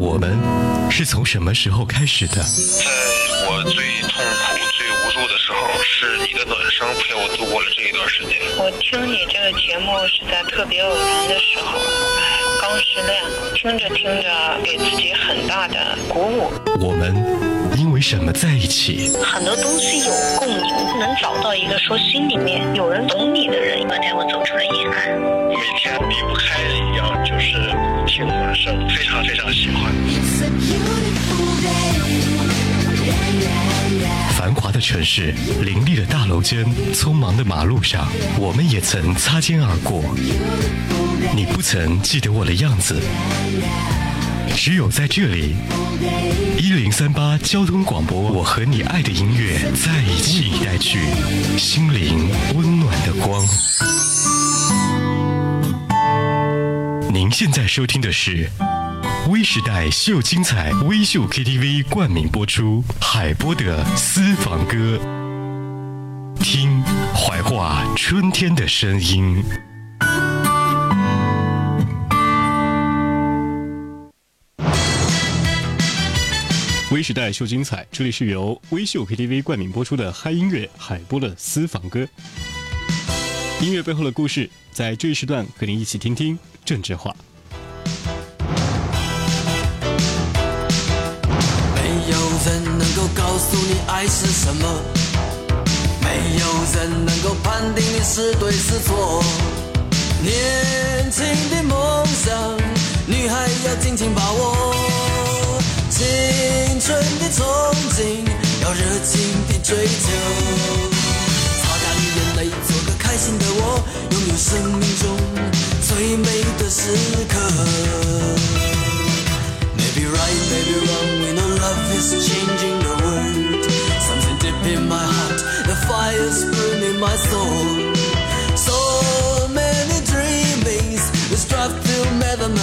我们是从什么时候开始的？在我最痛苦、最无助的时候，是你的暖声陪我度过了这一段时间。我听你这个节目是在特别偶然的时候，哎，刚失恋，听着听着，给自己很大的鼓舞。我们因为什么在一起？很多东西有共鸣，能找到一个说心里面有人懂你的人，带我走出了阴暗。每天离不开一样就是听暖声，非常非常喜欢。繁华的城市，林立的大楼间，匆忙的马路上，我们也曾擦肩而过。你不曾记得我的样子，只有在这里，一零三八交通广播，我和你爱的音乐在一起，带去心灵温暖的光。您现在收听的是。微时代秀精彩，微秀 KTV 冠名播出海波的私房歌，听怀化春天的声音。微时代秀精彩，这里是由微秀 KTV 冠名播出的嗨音乐海波的私房歌，音乐背后的故事，在这一时段和您一起听听政治化。人能够告诉你爱是什么，没有人能够判定你是对是错。年轻的梦想，女孩要紧紧把握。青春的憧憬，要热情的追求。擦干眼泪，做个开心的我，拥有生命中最美的时刻。Maybe right, maybe wrong, we know love is changing the world. Something deep in my heart, the fire's burning my soul. So many dreamings, we strive to make them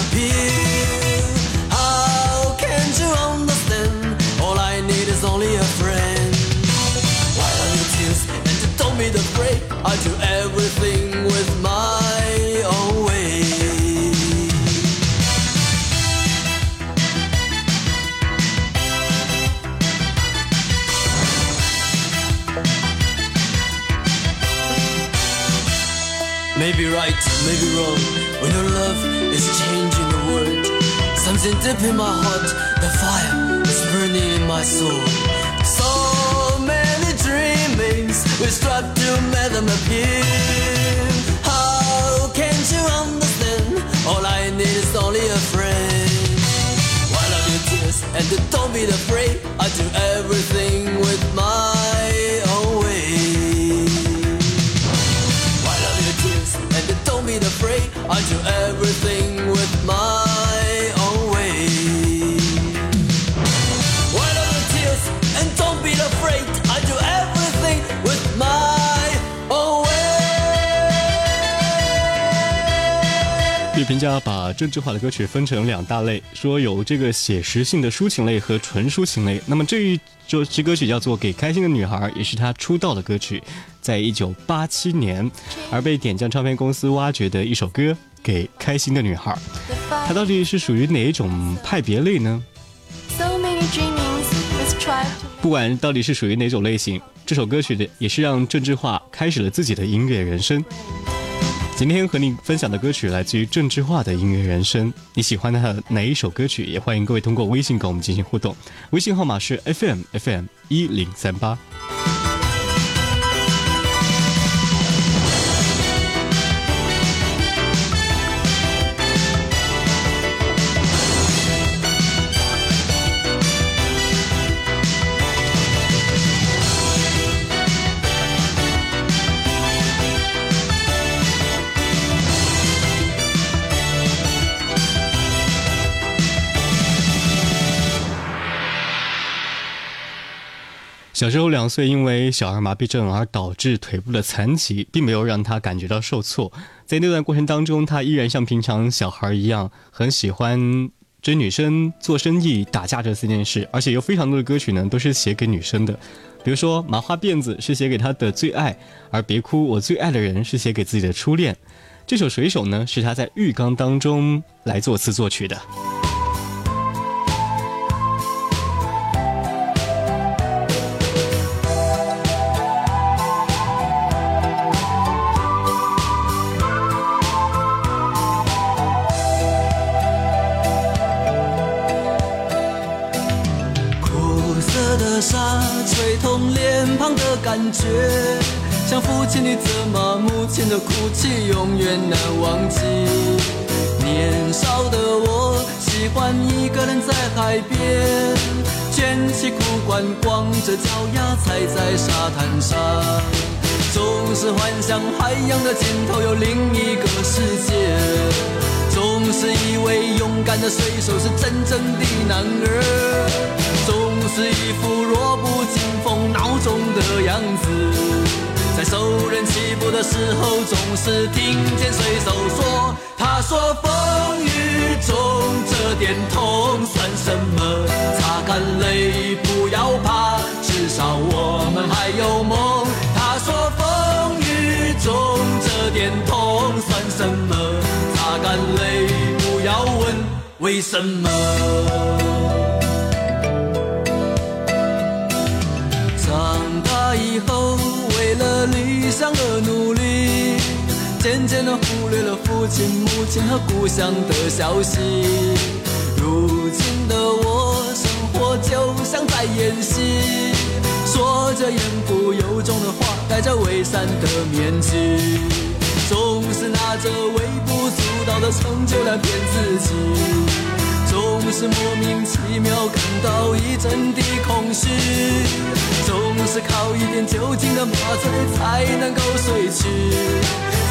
Maybe right, maybe wrong. When your love is changing the world, something deep in my heart, the fire is burning in my soul. So many dreamings, we strive to make them appear. How can't you understand? All I need is only a friend. Wipe out your tears and don't be afraid. I do everything with my afraid. I do everything 乐评家把郑智化的歌曲分成两大类，说有这个写实性的抒情类和纯抒情类。那么这一这支歌曲叫做《给开心的女孩》，也是他出道的歌曲，在一九八七年，而被点将唱片公司挖掘的一首歌《给开心的女孩》，它到底是属于哪一种派别类呢？不管到底是属于哪种类型，这首歌曲的也是让郑智化开始了自己的音乐人生。今天和你分享的歌曲来自于郑智化的音乐人生，你喜欢他的哪一首歌曲？也欢迎各位通过微信跟我们进行互动，微信号码是 FM FM 一零三八。小时候两岁，因为小儿麻痹症而导致腿部的残疾，并没有让他感觉到受挫。在那段过程当中，他依然像平常小孩一样，很喜欢追女生、做生意、打架这四件事，而且有非常多的歌曲呢，都是写给女生的。比如说《麻花辫子》是写给他的最爱，而《别哭，我最爱的人》是写给自己的初恋。这首《水手》呢，是他在浴缸当中来作词作曲的。感觉，像父亲的责骂，母亲的哭泣，永远难忘记。年少的我喜欢一个人在海边，卷起裤管，光着脚丫踩在沙滩上，总是幻想海洋的尽头有另一个世界。总是以为勇敢的水手是真正的男儿，总是一副样子。在受人欺负的时候，总是听见水手说：“他说风雨中这点痛算什么？擦干泪，不要怕，至少我们还有梦。”他说风雨中这点痛算什么？擦干泪，不要问为什么。理想而努力，渐渐的忽略了父亲、母亲和故乡的消息。如今的我，生活就像在演戏，说着言不由衷的话，戴着伪善的面具。总是拿着微不足道的成就来骗自己，总是莫名其妙感到一阵的空虚，总是靠一点酒精的麻醉才能够睡去，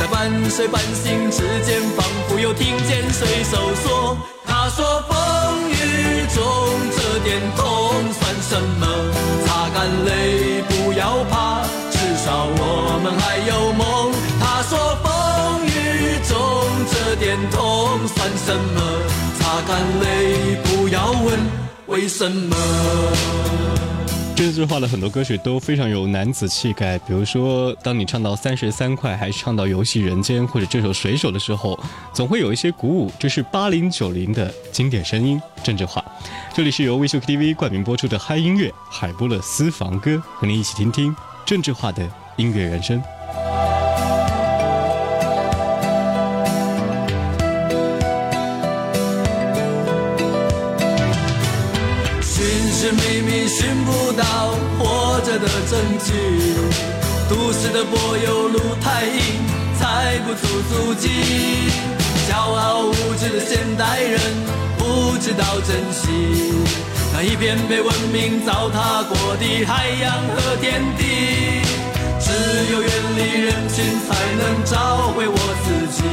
在半睡半醒之间，仿佛又听见水手说：“他说风雨中这点痛算什么？擦干泪，不要怕，至少我们还有梦。”他说风雨中。这点痛算什么？擦干泪，不要问为什么。这句话的很多歌曲都非常有男子气概，比如说，当你唱到三十三块，还是唱到游戏人间或者这首水手的时候，总会有一些鼓舞。这是八零九零的经典声音，郑智化。这里是由微秀 KTV 冠名播出的嗨音乐海波勒私房歌，和您一起听听郑智化的音乐人生。却明明寻不到活着的证据，都市的柏油路太硬，踩不出足迹。骄傲无知的现代人不知道珍惜那一片被文明糟蹋过的海洋和天地。只有远离人群，才能找回我自己，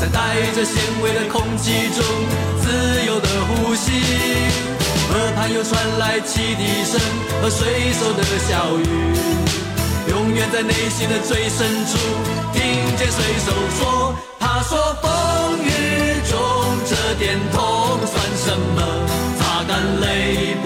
在带着咸味的空气中自由的呼吸。河畔又传来汽笛声和水手的笑语，永远在内心的最深处听见水手说：“他说风雨中这点痛算什么？擦干泪，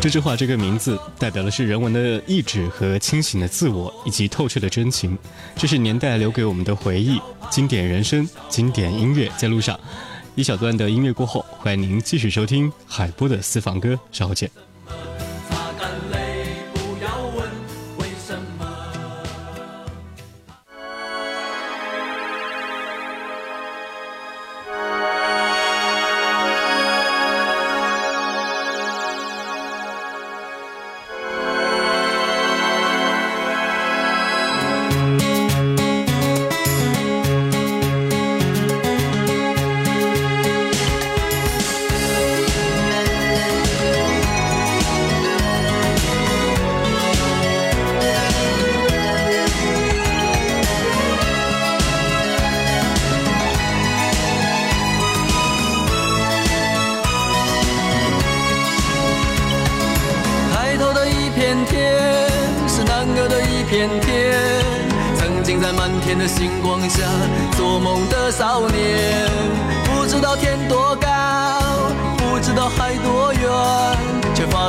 这句话这个名字代表的是人文的意志和清醒的自我，以及透彻的真情。这是年代留给我们的回忆，经典人生，经典音乐在路上。一小段的音乐过后，欢迎您继续收听海波的私房歌，稍后见。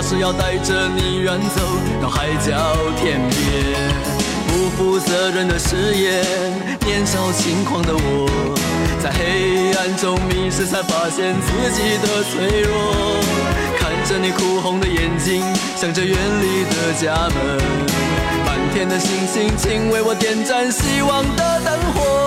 誓要带着你远走到海角天边。不负责任的誓言，年少轻狂的我，在黑暗中迷失，才发现自己的脆弱。看着你哭红的眼睛，想着远离的家门，满天的星星，请为我点燃希望的灯火。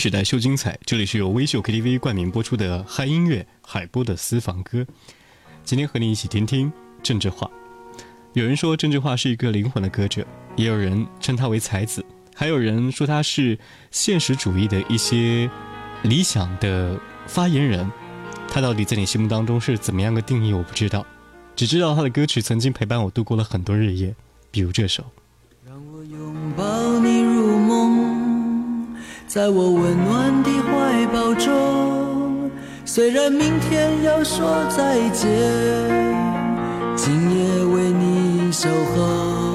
时代秀精彩，这里是由微秀 KTV 冠名播出的嗨音乐海波的私房歌。今天和你一起听听郑智化。有人说郑智化是一个灵魂的歌者，也有人称他为才子，还有人说他是现实主义的一些理想的发言人。他到底在你心目当中是怎么样个定义？我不知道，只知道他的歌曲曾经陪伴我度过了很多日夜，比如这首。在我温暖的怀抱中。虽然明天要说再见，今夜为你守候。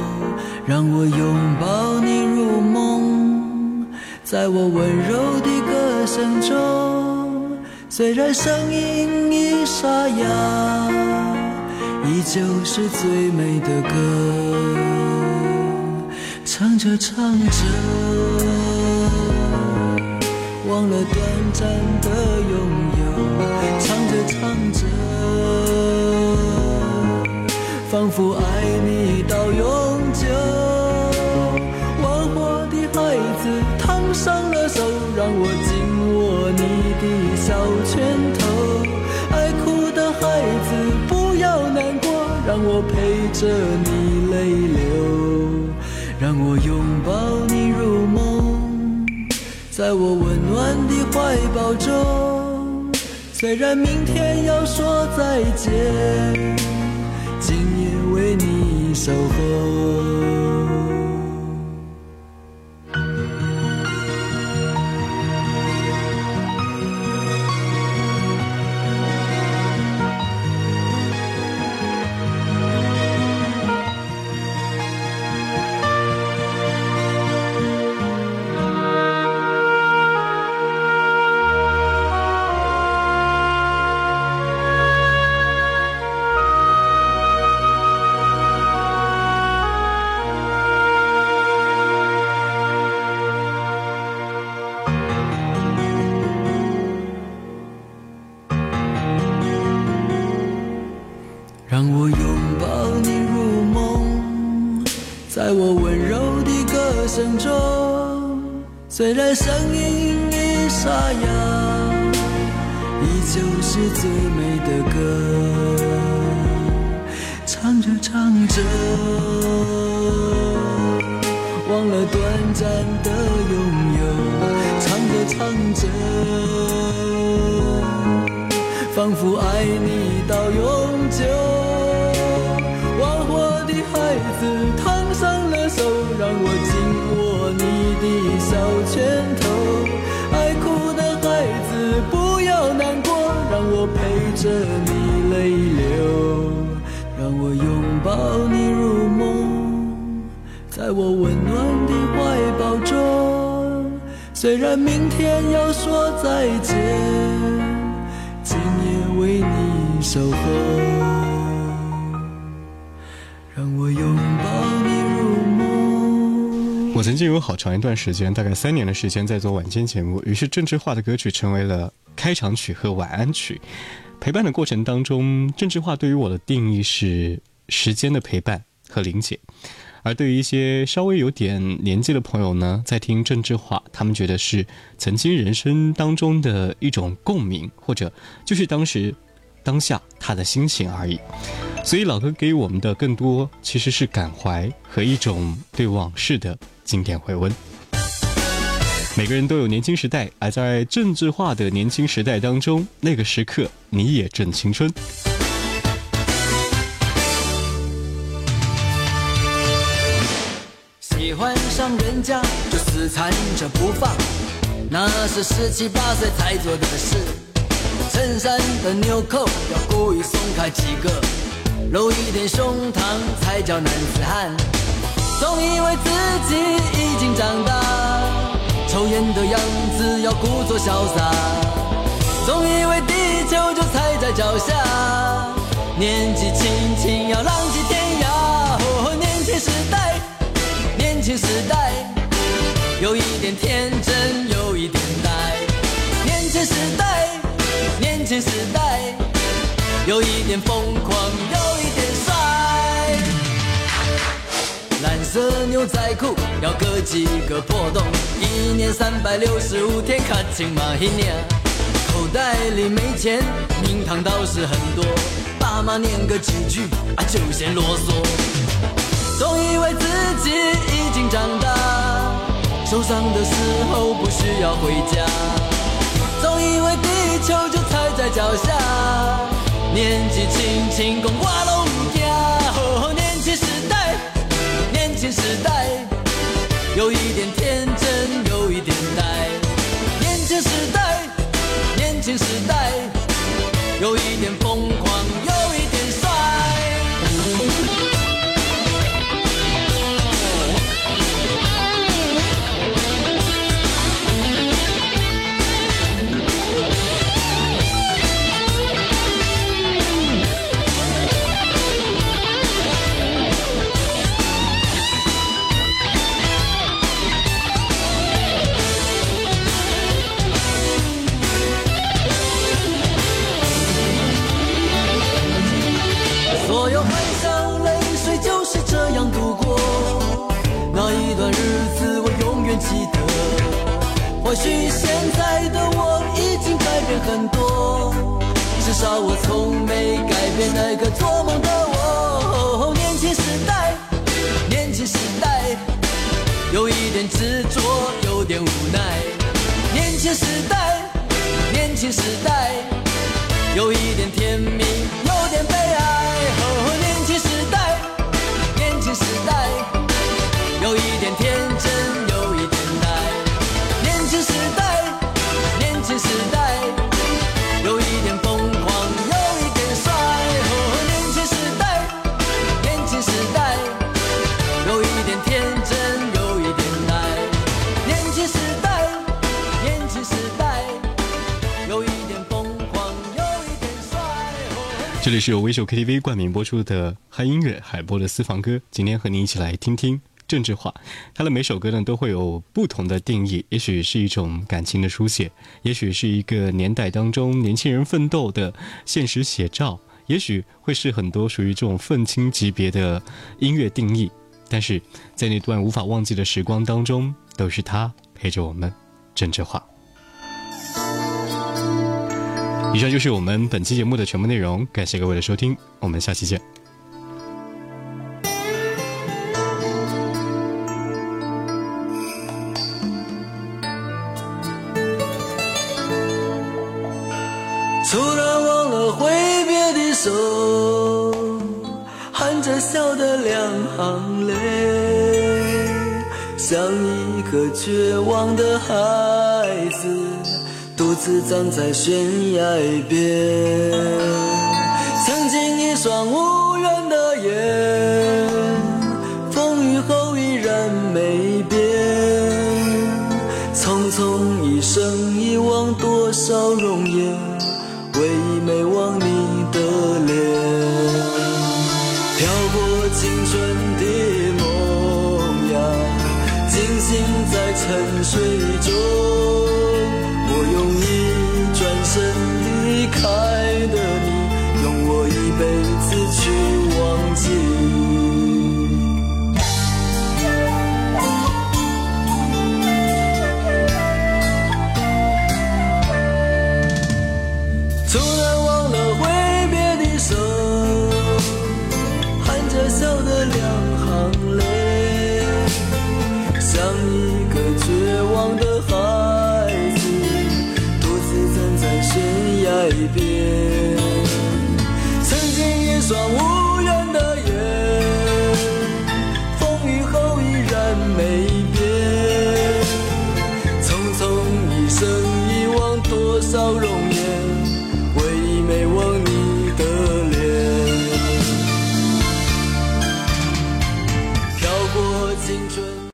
让我拥抱你入梦，在我温柔的歌声中。虽然声音已沙哑，依旧是最美的歌。唱着唱着，忘了短暂的拥有；唱着唱着，仿佛爱你到永久。玩火的孩子烫伤了手，让我紧握你的小拳头。爱哭的孩子不要难过，让我陪着你泪流。在我温暖的怀抱中。虽然明天要说再见，今夜为你守候。我拥抱你入梦，在我温柔的歌声中。虽然声音已沙哑，依旧是最美的歌。唱着唱着，忘了短暂的拥有；唱着唱着。仿佛爱你到永孩子烫伤了手，让我紧握你的小拳头。爱哭的孩子不要难过，让我陪着你泪流。让我拥抱你入梦，在我温暖的怀抱中。虽然明天要说再见。今夜为你守候，曾经有好长一段时间，大概三年的时间在做晚间节目，于是郑智化的歌曲成为了开场曲和晚安曲。陪伴的过程当中，郑智化对于我的定义是时间的陪伴和理解。而对于一些稍微有点年纪的朋友呢，在听郑智化，他们觉得是曾经人生当中的一种共鸣，或者就是当时当下他的心情而已。所以老歌给我们的更多其实是感怀和一种对往事的经典回温。每个人都有年轻时代，而在郑智化的年轻时代当中，那个时刻你也正青春。喜欢上人家就死缠着不放，那是十七八岁才做的事。衬衫的纽扣要故意松开几个，露一点胸膛才叫男子汉。总以为自己已经长大，抽烟的样子要故作潇洒。总以为地球就踩在脚下，年纪轻轻要浪迹天涯。哦，年轻时代，年轻时代，有一点天真，有一点呆。年轻时代，年轻时代，有一点疯狂，有一蓝色牛仔裤要割几个破洞，一年三百六十五天，卡青马一年。口袋里没钱，名堂倒是很多，爸妈念个几句啊就嫌啰嗦。总以为自己已经长大，受伤的时候不需要回家。总以为地球就踩在脚下，年纪轻轻讲我拢唔惊。年轻时代，有一点天真，有一点呆。年轻时代，年轻时代，有一点疯狂，许现在的我已经改变很多，至少我从没改变那个做梦的我。年轻时代，年轻时代，有一点执着，有点无奈。年轻时代，年轻时代。有一点甜蜜，有点悲哀。年轻时代，年轻时代，有一点天真，这里是由微秀 KTV 冠名播出的嗨音乐海波的私房歌，今天和你一起来听听郑智化。他的每首歌呢都会有不同的定义，也许是一种感情的书写，也许是一个年代当中年轻人奋斗的现实写照，也许会是很多属于这种愤青级别的音乐定义。但是在那段无法忘记的时光当中，都是他陪着我们。郑智化。以上就是我们本期节目的全部内容，感谢各位的收听，我们下期见。独自站在悬崖边。曾经一双无缘的眼，风雨后依然没变。匆匆一生，遗忘多少容颜，然忘了挥别的手，含着笑的两行泪，像一个绝望的孩子，独自站在悬崖边。曾经一双无